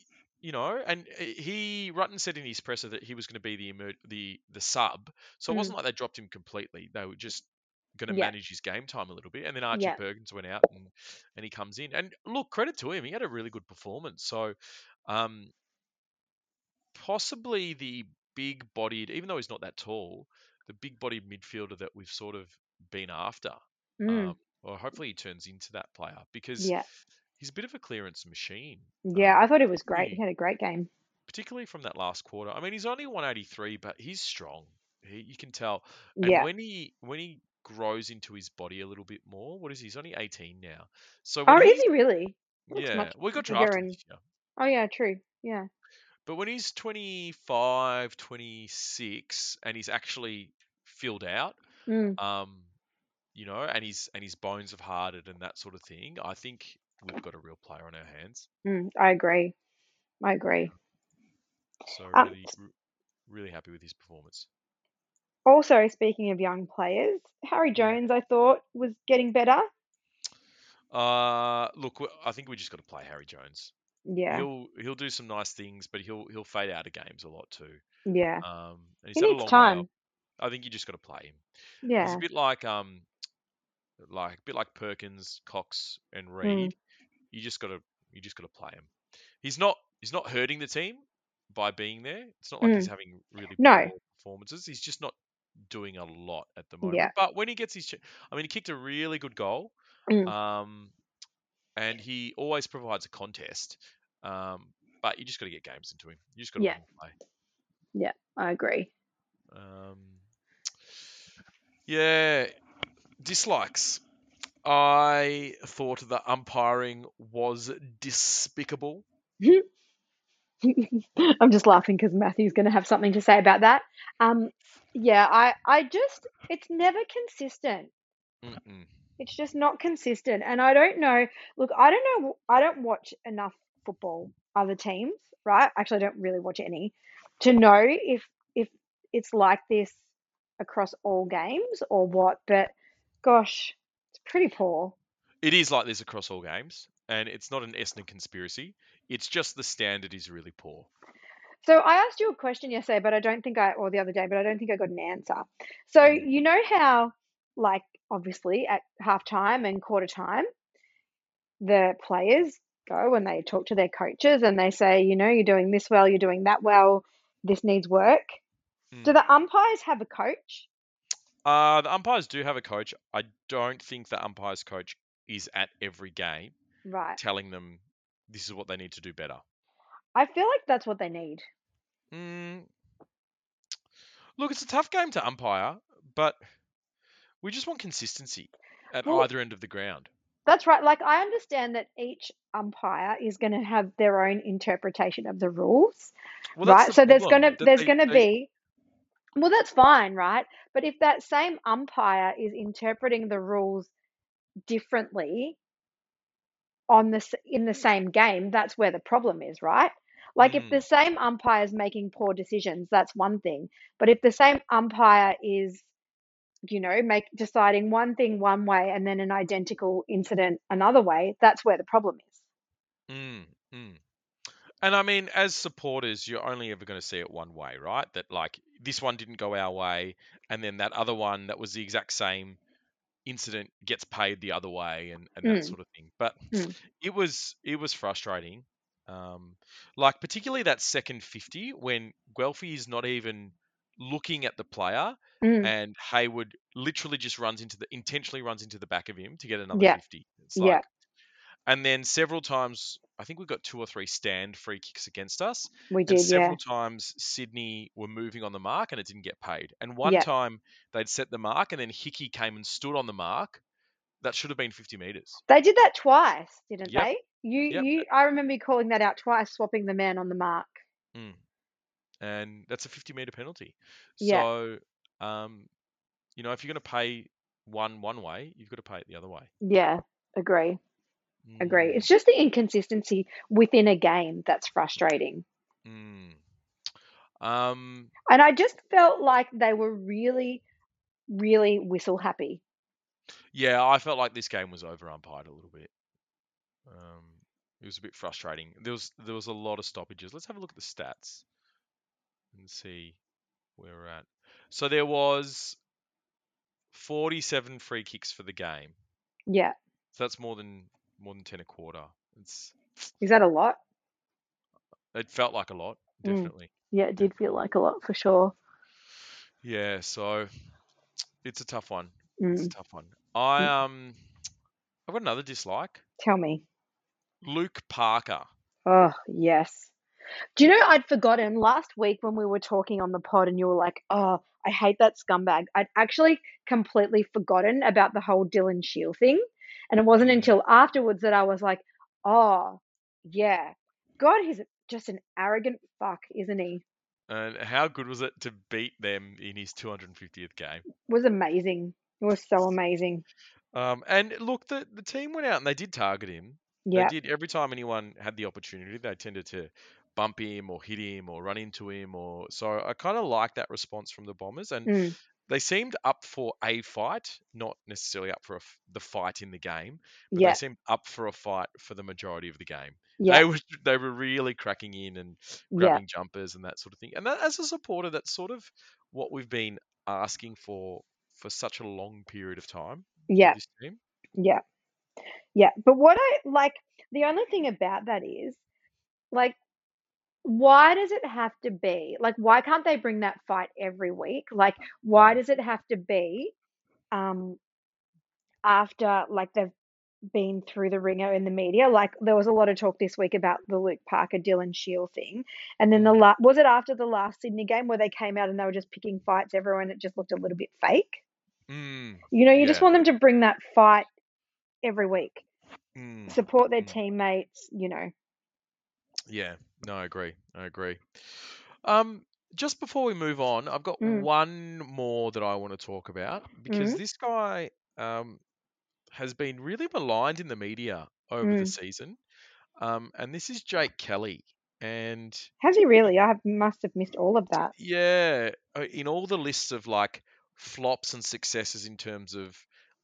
you know, and uh, he Rutten said in his presser that he was going to be the emer- the the sub. So it Mm. wasn't like they dropped him completely. They were just going to Yeah. manage his game time a little bit. And then Archie Yeah. Perkins went out and and he comes in. And look, credit to him, he had a really good performance. So um, possibly the big bodied, even though he's not that tall, the big bodied midfielder that we've sort of been after. Mm. Um, or hopefully he turns into that player because Yeah. he's a bit of a clearance machine. Yeah. Um, I thought it was great. He had a great game. particularly from that last quarter. I mean, he's only 183, but he's strong. He, you can tell. And Yeah. when he when he grows into his body a little bit more, what is he? He's only 18 now. So Oh, is he's he really? He yeah, we got drafted and oh yeah, true. Yeah. But when he's 25, 26, and he's actually filled out, Mm. um, you know, and his and his bones have hardened and that sort of thing, I think we've got a real player on our hands. Mm. I agree. I agree. So Um, really, really happy with his performance. Also speaking of young players, Harry Mm. Jones I thought was getting better. Uh, look, I think we just got to play Harry Jones. Yeah. He'll he'll do some nice things, but he'll he'll fade out of games a lot too. Yeah. Um, and he's He had a needs long time. I think you just got to play him. Yeah. a bit like um, like a bit like Perkins, Cox, and Mm. Reid. You just got to you just got to play him. He's not he's not hurting the team by being there. It's not like he's Mm. having really No. poor performances. He's just not doing a lot at the Yeah. moment. But when he gets his, I mean, he kicked a really good goal. Mm. Um, and he always provides a contest. Um, but you just got to get games into him. You just got to Yeah. play. Yeah. I agree. Um, yeah, dislikes. I thought the umpiring was despicable. I'm just laughing because Matthew's going to have something to say about that. Um, yeah, I, I just, it's never consistent. Mm-mm. It's just not consistent. And I don't know. Look, I don't know. I don't watch enough football, other teams, right? Actually, I don't really watch any to know if if it's like this across all games or what. But gosh, it's pretty poor. It is like this across all games, and it's not an Essendon conspiracy. It's just the standard is really poor. So I asked you a question yesterday, but I don't think I, or the other day, but I don't think I got an answer. So Mm. you know how, like, obviously at halftime and quarter time, the players go and they talk to their coaches and they say, you know, you're doing this well, you're doing that well, this needs work. Do Mm. the umpires have a coach? Uh, the umpires do have a coach. I don't think the umpires coach is at every game Right. telling them this is what they need to do better. I feel like that's what they need. Mm. Look, it's a tough game to umpire, but we just want consistency at Well, either end of the ground. That's right. Like, I understand that each umpire is going to have their own interpretation of the rules. Well, right the so there's gonna there's gonna be well that's fine right but if that same umpire is interpreting the rules differently on this in the same game that's where the problem is right like if Mm. the same umpire is making poor decisions that's one thing but if the same umpire is you know make deciding one thing one way and then an identical incident another way that's where the problem is Mm, mm. And I mean, as supporters, you're only ever going to see it one way, right? That like this one didn't go our way, and then that other one that was the exact same incident gets paid the other way, and, and that Mm. sort of thing. But Mm. it was it was frustrating. Um, like particularly that second fifty when Guelfi is not even looking at the player, Mm. and Hayward literally just runs into the intentionally runs into the back of him to get another Yeah. fifty. It's Yeah. and then several times, I think we got two or three stand free kicks against us. we And did yeah several times Sydney were moving on the mark and it didn't get paid. And one Yeah. time they'd set the mark and then Hickey came and stood on the mark. That should have been 50 metres. They did that twice, didn't Yep. they? You Yep. you I remember you calling that out twice, swapping the man on the mark. Mm. And that's a 50 metre penalty. Yeah. So, um, you know, if you're going to pay one one way, you've got to pay it the other way. Yeah, agree. Agree. Mm, It's just the inconsistency within a game that's frustrating. mm. Um, And I just felt like they were really, really whistle happy. yeah, I felt like this game was over umpired a little bit. Um, it was a bit frustrating. There was there was a lot of stoppages. Let's have a look at the stats and see where we're at. So there was 47 free kicks for the game. Yeah. So that's more than more than 10 a quarter. It's Is that a lot? it felt like a lot, Mm. definitely. Yeah, it did feel like a lot for sure. Yeah, so it's a tough one. It's a Mm. tough one. I um I've got another dislike. Tell me. Luke Parker. Oh, yes. Do you know I'd forgotten last week when we were talking on the pod and you were like, oh, I hate that scumbag. I'd actually completely forgotten about the whole Dylan Shiel thing. And it wasn't Mm. until afterwards that I was like, oh, yeah. God, he's just an arrogant fuck, isn't he? And how good was it to beat them in his 250th game? It was amazing. It was so amazing. Um, and look, the, the team went out and they did target him. Yeah. They did every time anyone had the opportunity, they tended to bump him or hit him or run into him or so I kind of like that response from the Bombers and Mm. they seemed up for a fight, not necessarily up for a the fight in the game, but Yeah. they seemed up for a fight for the majority of the game. Yeah. They were they were really cracking in and Yeah. grabbing jumpers and that sort of thing. And that, as a supporter, that's sort of what we've been asking for for such a long period of time. Yeah. Yeah. Yeah. But what I like, the only thing about that is, like, why does it have to be? Like, why can't they bring that fight every week? Like, why does it have to be um after like they've been through the ringer in the media? Like, there was a lot of talk this week about the Luke Parker Dylan Shiel thing. And then the Mm. la- was it after the last Sydney game where they came out and they were just picking fights everyone it just looked a little bit fake? Mm, You know, you just want them to bring that fight every week Mm, support their mm. teammates, you know. Yeah, No, I agree. I agree. Um, just before we move on, I've got Mm. one more that I want to talk about because Mm. this guy um, has been really maligned in the media over the Mm. season. Um, and this is Jake Kelly. And Has he really? I have, must have missed all of that. yeah, uh, in all the lists of like flops and successes in terms of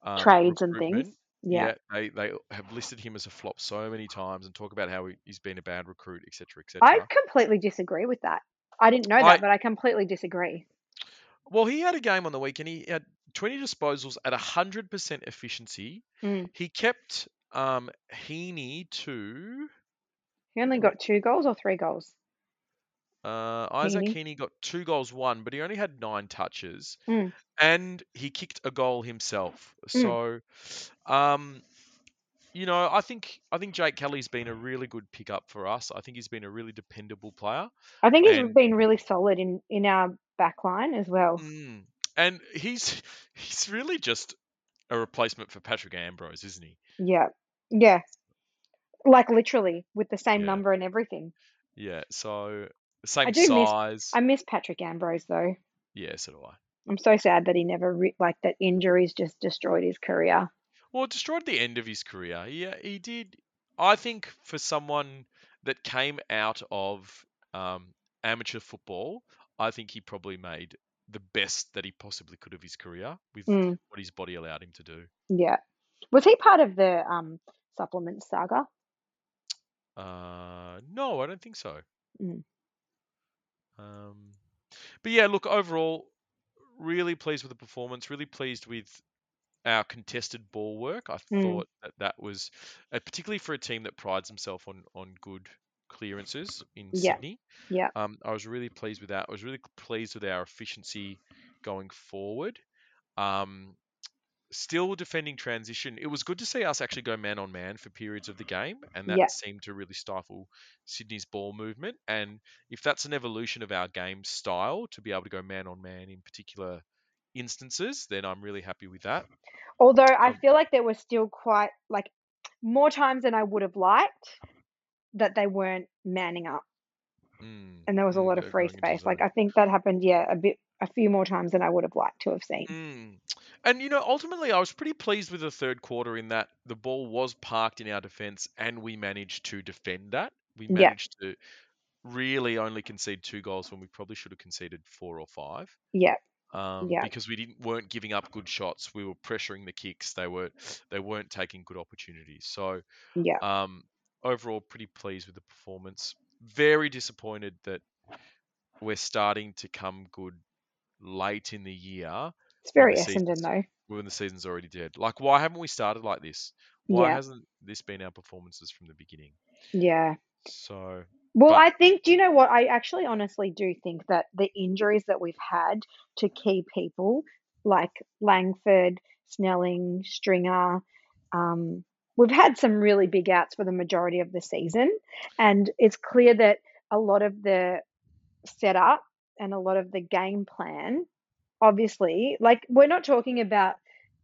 um, Trades and things. Yeah. yeah, they, they have listed him as a flop so many times and talk about how he- he's been a bad recruit, etc., etc. I completely disagree with that. I didn't know I- that, but I completely disagree. Well, he had a game on the weekend. He had 20 disposals at 100% efficiency. Mm. He kept um, Heaney to He only got two goals or three goals. Uh, Isaac Heaney. Heaney got two goals, one, but he only had nine touches, Mm. and he kicked a goal himself. Mm. So, um, you know, I think I think Jake Kelly's been a really good pickup for us. I think he's been a really dependable player. I think he's And- been really solid in, in our back line as well. Mm. And he's he's really just a replacement for Patrick Ambrose, isn't he? Yeah. Yeah. Like literally with the same Yeah. number and everything. Yeah, so same do miss- size. I miss Patrick Ambrose though. Yeah, so do I. I'm so sad that he never re- like that injuries just destroyed his career. Well, it destroyed the end of his career. Yeah, he did. I think for someone that came out of um, amateur football, I think he probably made the best that he possibly could of his career with Mm, what his body allowed him to do. yeah. Was he part of the um supplement saga? Uh, no, I don't think so. Mm. Um, but yeah, look, overall, really pleased with the performance. Really pleased with our contested ball work. I Mm. thought that that was, uh, particularly for a team that prides himself on on good clearances in Yeah. Sydney. Yeah. Um, I was really pleased with that. I was really pleased with our efficiency going forward. Um, still defending transition. It was good to see us actually go man on man for periods of the game, and that Yeah. seemed to really stifle Sydney's ball movement. And if that's an evolution of our game style to be able to go man on man in particular instances, then I'm really happy with that. Although I Um, feel like there were still quite like more times than I would have liked that they weren't manning up Mm, and there was a mm, lot of free space. Like. I think that happened, yeah, a bit a few more times than I would have liked to have seen. Mm. And you know, ultimately, I was pretty pleased with the third quarter in that the ball was parked in our defence, and we managed to defend that. We Yeah. managed to really only concede two goals when we probably should have conceded four or five. Yeah. Um, Yeah. because we didn't weren't giving up good shots. We were pressuring the kicks. They were they weren't taking good opportunities. So Yeah. um, overall, pretty pleased with the performance. Very disappointed that we're starting to come good late in the year It's very Essendon though. when the season's already dead. Like, why haven't we started like this? Why Yeah. hasn't this been our performances from the beginning? Yeah. So, Well, But- I think, do you know what? I actually honestly do think that the injuries that we've had to key people like Langford, Snelling, Stringer, um, we've had some really big outs for the majority of the season. And it's clear that a lot of the setup and a lot of the game plan, obviously, like we're not talking about,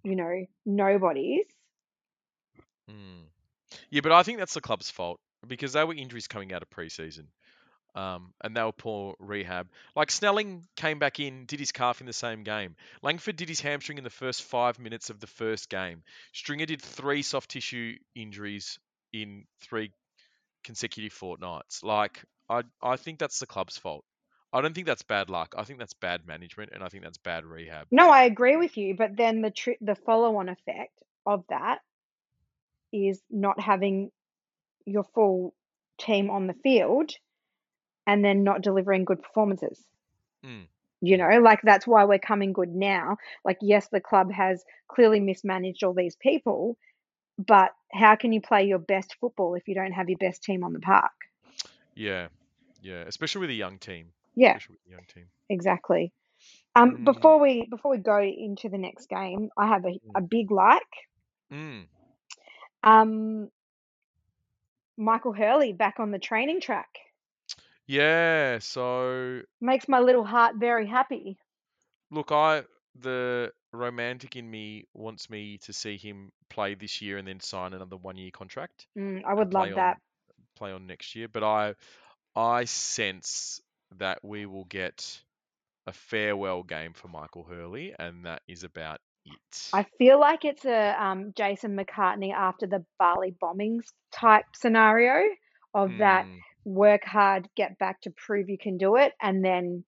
you know, nobodies. mm. yeah, but I think that's the club's fault because they were injuries coming out of preseason. Um, and they were poor rehab. Like Snelling came back in, did his calf in the same game. Langford did his hamstring in the first five minutes of the first game. Stringer did three soft tissue injuries in three consecutive fortnights. Like I, I think that's the club's fault. I don't think that's bad luck. I think that's bad management, and I think that's bad rehab. No, I agree with you, but then the tri- the follow-on effect of that is not having your full team on the field and then not delivering good performances. Mm. You know, like that's why we're coming good now. Like, yes, the club has clearly mismanaged all these people, but how can you play your best football if you don't have your best team on the park? Yeah, yeah, especially with a young team. Yeah, Especially with a young team. exactly. Um, Mm. before we before we go into the next game, I have a, a big like. Mm. Um, Michael Hurley back on the training track Yeah. So makes my little heart very happy. look, I the romantic in me wants me to see him play this year and then sign another one year contract. Mm, I would love that. on play on next year. But I I sense that we will get a farewell game for Michael Hurley, and that is about it. I feel like it's a um, Jason McCartney after the Bali bombings type scenario of that Mm, work hard, get back to prove you can do it, and then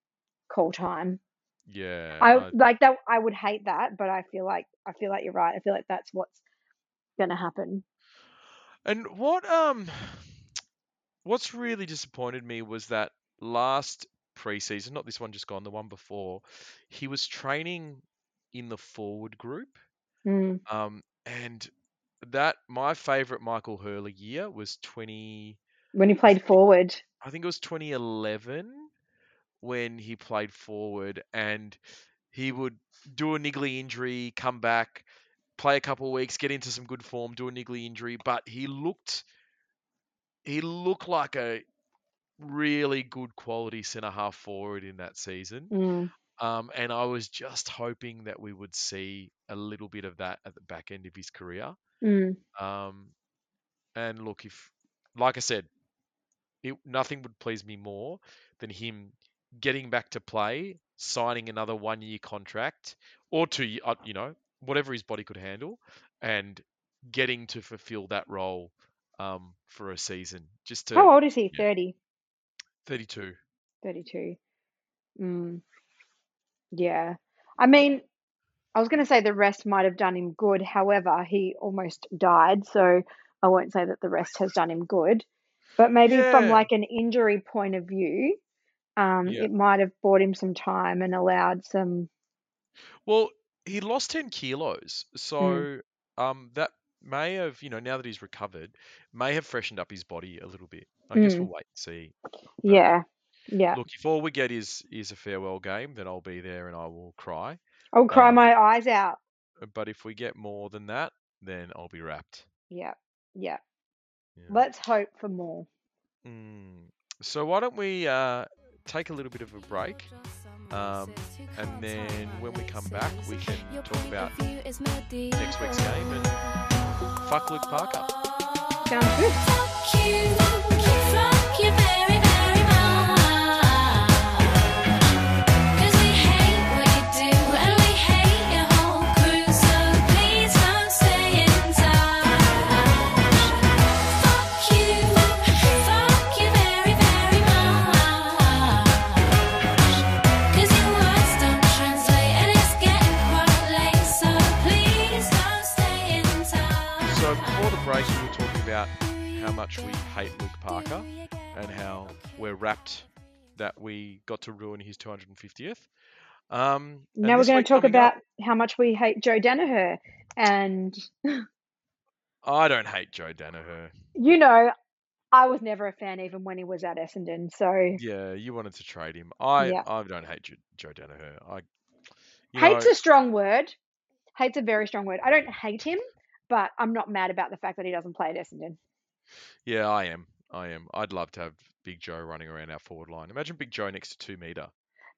call time. yeah, I I, like that. I would hate that, but I feel like I feel like you're right. I feel like that's what's gonna happen. and what um, what's really disappointed me was that last preseason, not this one just gone, the one before, he was training in the forward group. Mm. Um, and that my favorite Michael Hurley year was 20, When he played forward, I think it was 2011 when he played forward and he would do a niggly injury, come back, play a couple of weeks, get into some good form, do a niggly injury, but he looked he looked like a really good quality centre half forward in that season. mm. Um, and I was just hoping that we would see a little bit of that at the back end of his career. Mm. Um, and look, if, like I said, it, nothing would please me more than him getting back to play, signing another one year contract or two, uh, you know, whatever his body could handle, and getting to fulfill that role um, for a season. Just to, how old is he? 30, 32. 32. Mm. Yeah. I mean, I was going to say the rest might have done him good. However, he almost died, so I won't say that the rest has done him good. But maybe from like an injury point of view, um, yeah. it might have bought him some time and allowed some. Well, he lost 10 kilos, Mm, so um, that may have, you know, now that he's recovered, may have freshened up his body a little bit. I guess mm, we'll wait and see. But yeah, yeah. look, if all we get is is a farewell game, then I'll be there and I will cry. I'll cry Um, my eyes out. but if we get more than that, then I'll be wrapped. Yeah, yeah. Yeah. Let's hope for more. Mm. So why don't we uh, take a little bit of a break, um, and then when we come back, we can talk about next week's game and fuck Luke Parker. Sounds good. We got to ruin his 250th. Um, Now we're going to talk coming up, about how much we hate Joe Daniher. And, I don't hate Joe Daniher. you know, I was never a fan even when he was at Essendon. So, Yeah, you wanted to trade him. I yeah. I don't hate Jo- Joe Daniher. I Hate's know a strong word. Hate's a very strong word. I don't hate him, but I'm not mad about the fact that he doesn't play at Essendon. yeah I am I am. I'd love to have Big Joe running around our forward line. Imagine Big Joe next to two meter.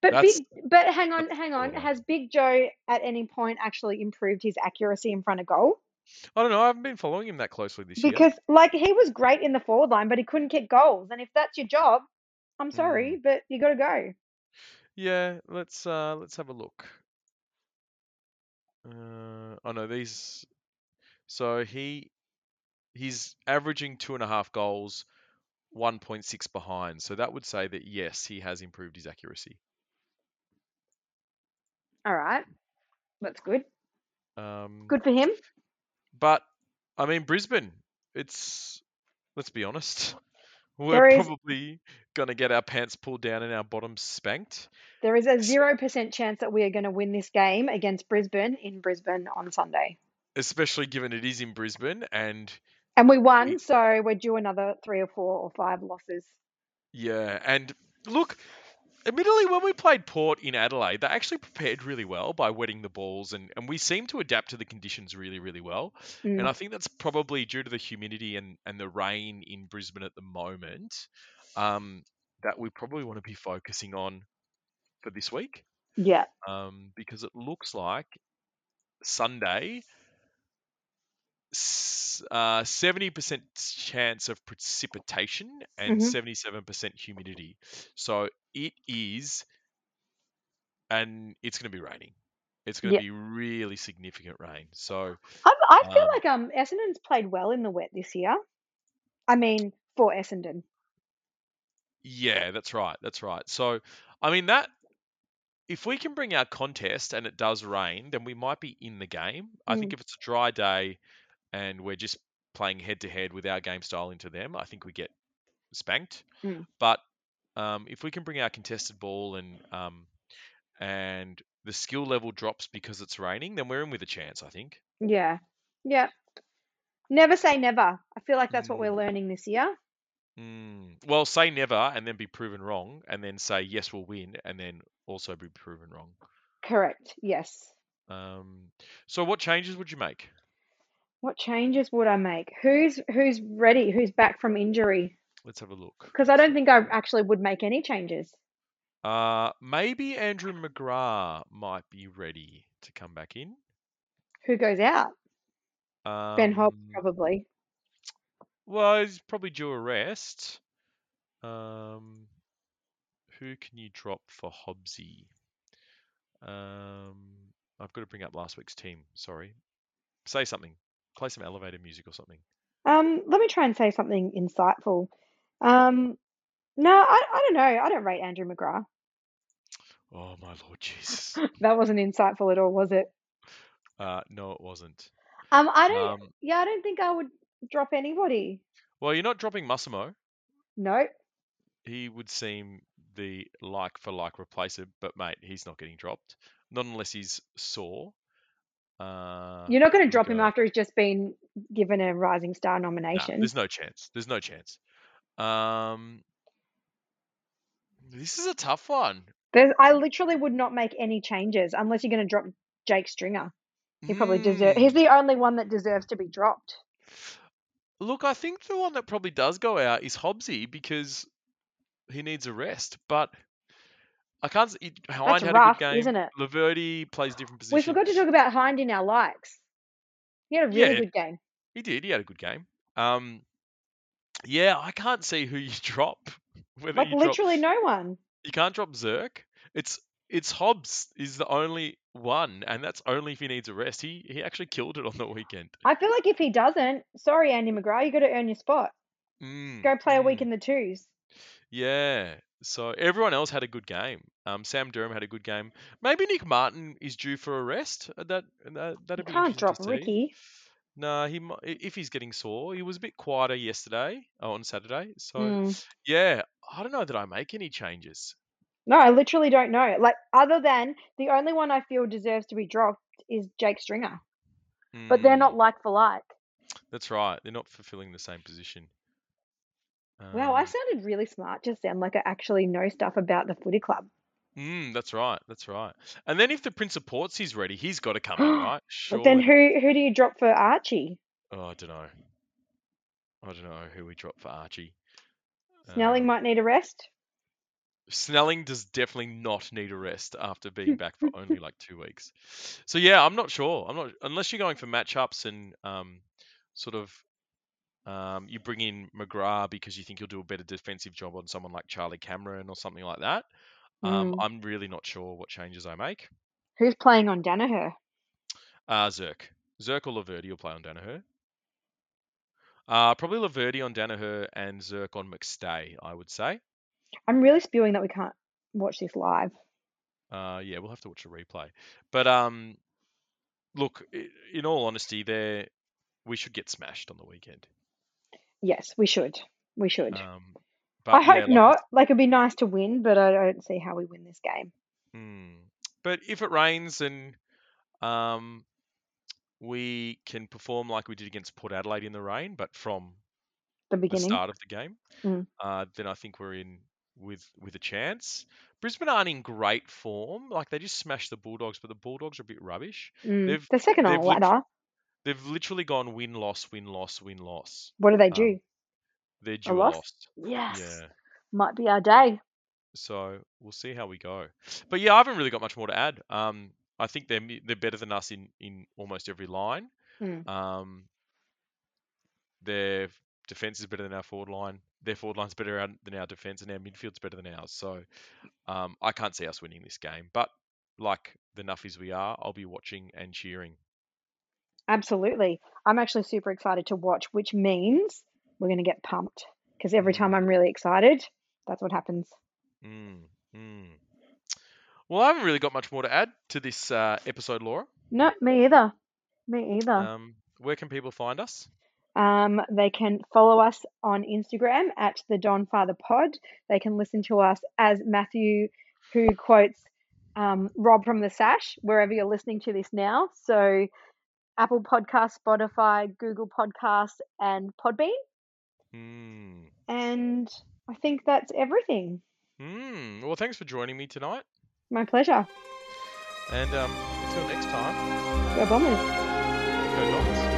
But That's big, but hang on, hang on. Has Big Joe at any point actually improved his accuracy in front of goal? I don't know. I haven't been following him that closely this year. Because like he was great in the forward line, but he couldn't kick goals. And if that's your job, I'm Mm. sorry, but you got to go. Yeah, let's uh let's have a look. Uh, oh no, these. So he he's averaging two and a half goals, one point six behind. So that would say that yes, he has improved his accuracy. All right, that's good. Um, Good for him. but I mean Brisbane, it's let's be honest, we're is probably gonna get our pants pulled down and our bottoms spanked. There is a zero percent chance that we are going to win this game against Brisbane in Brisbane on Sunday. Especially given it is in Brisbane and And we we won, so we're due another three or four or five losses. yeah, and look, admittedly, when we played Port in Adelaide, they actually prepared really well by wetting the balls, and, and we seemed to adapt to the conditions really, really well. And Mm. I think that's probably due to the humidity and, and the rain in Brisbane at the moment um, that we probably want to be focusing on for this week Yeah. um, because it looks like Sunday s- uh, 70% chance of precipitation and Mhm. 77% humidity. So it is, and it's going to be raining. It's going to Yeah. be really significant rain. So I, I feel Um, like um Essendon's played well in the wet this year. I mean, for Essendon. yeah, that's right. That's right. So I mean that if we can bring our contest and it does rain, then we might be in the game. I think Mm. if it's a dry day and we're just playing head to head with our game style into them, I think we get spanked. Mm. But um, if we can bring our contested ball and um, and the skill level drops because it's raining, then we're in with a chance. I think. Yeah. Yeah. Never say never. I feel like that's what we're Mm. learning this year. Mm. Well, say never and then be proven wrong, and then say yes, we'll win, and then also be proven wrong. Correct. Yes. Um, so, what changes would you make? What changes would I make? Who's who's ready? Who's back from injury? Let's have a look. Because I don't think I actually would make any changes. Uh, maybe Andrew McGrath might be ready to come back in. Who goes out? Ben Hobbs Um, probably. well, he's probably due a rest. Um, who can you drop for Hobbsy? Um, I've got to bring up last week's team. Sorry. Say something. Play some elevator music or something. Um, let me try and say something insightful. Um, no, I, I don't know. I don't rate Andrew McGrath. Oh my lord Jesus. That wasn't insightful at all, was it? Uh, no, it wasn't. Um, I don't. Um, Yeah, I don't think I would drop anybody. well, you're not dropping Massimo. No. He would seem the like for like replacer, but mate, he's not getting dropped. Not unless he's sore. Uh, You're not going to drop him after he's just been given a Rising Star Nah, nomination. there's no chance. There's no chance. Um, this is a tough one. There's, I literally would not make any changes unless you're going to drop Jake Stringer. He probably deserves. Hmm. He's the only one that deserves to be dropped. Look, I think the one that probably does go out is Hobbsy because he needs a rest. But I can't. s- Hind That's had rough, a good game. isn't it? Laverde plays different positions. We forgot to talk about Hind in our likes. He had a really Yeah. good game. He did. He had a good game. Um, yeah, I can't see who you drop. Whether Like you drop, literally no one. you can't drop Zerk. It's it's Hobbs is the only one, and that's only if he needs a rest. He he actually killed it on the weekend. I feel like if he doesn't, sorry, Andy McGrath, you got to earn your spot. Mm, Go play a week mm. in the twos. Yeah. So everyone else had a good game. Um, Sam Durham had a good game. Maybe Nick Martin is due for a rest. Uh, That that that'd be can't drop. Ricky. No, he if he's getting sore, he was a bit quieter yesterday oh, on Saturday. So Mm. yeah, I don't know that I make any changes. No, I literally don't know. Like, other than the only one I feel deserves to be dropped is Jake Stringer. But they're Mm, not like for like. that's right. They're not fulfilling the same position. Wow, I Um, sounded really smart just then, like I actually know stuff about the footy club. mm, that's right. That's right. And then if the Prince of Portsy's ready, he's got to come in, right? But then who who do you drop for Archie? Oh, I don't know. I don't know who we drop for Archie. Snelling Um, might need a rest. Snelling does definitely not need a rest after being back for only like two weeks. So yeah, I'm not sure. I'm not unless you're going for matchups and um, sort of um, you bring in McGrath because you think you'll do a better defensive job on someone like Charlie Cameron or something like that. Um, Mm. I'm really not sure what changes I make. Who's playing on Daniher? Uh, Zerk, Zerk or Laverde will play on Daniher. Uh, probably Laverde on Daniher and Zerk on McStay, I would say. I'm really spewing that we can't watch this live. Uh, yeah, we'll have to watch a replay. But um, look, in all honesty, there we should get smashed on the weekend. Yes, we should. We should. Um, I but hope yeah, like not. Like it'd be nice to win, but I don't see how we win this game. Hmm. But if it rains and um, we can perform like we did against Port Adelaide in the rain, but from The the beginning. start of the game, Mm. uh, then I think we're in with with a chance. Brisbane aren't in great form. Like they just smashed the Bulldogs, but the Bulldogs are a bit rubbish. Mm. They've They're second on the ladder. They've literally gone win loss win loss win loss. What do they Um, do? They're A due a loss? loss. Yes. Yeah. Might be our day. So we'll see how we go. But yeah, I haven't really got much more to add. Um, I think they're they're better than us in in almost every line. Mm. Um, their defense is better than our forward line. Their forward line's better than our defense, and our midfield's better than ours. So um, I can't see us winning this game. But like the nuffies we are, I'll be watching and cheering. Absolutely. I'm actually super excited to watch, which means we're going to get pumped because every time Mm. I'm really excited, that's what happens. Mm, mm. Well, I haven't really got much more to add to this uh, episode, Laura. No, me either. Me either. Um, where can people find us? Um, they can follow us on Instagram at the Don Father Pod. They can listen to us as Matthew, who quotes um, Rob from the Sash, wherever you're listening to this now. So, Apple Podcast, Spotify, Google Podcast, and Podbean. Mm. And I think that's everything. Mm. Well, thanks for joining me tonight. My pleasure. And um, until next time, Go Bombers. go Dogs.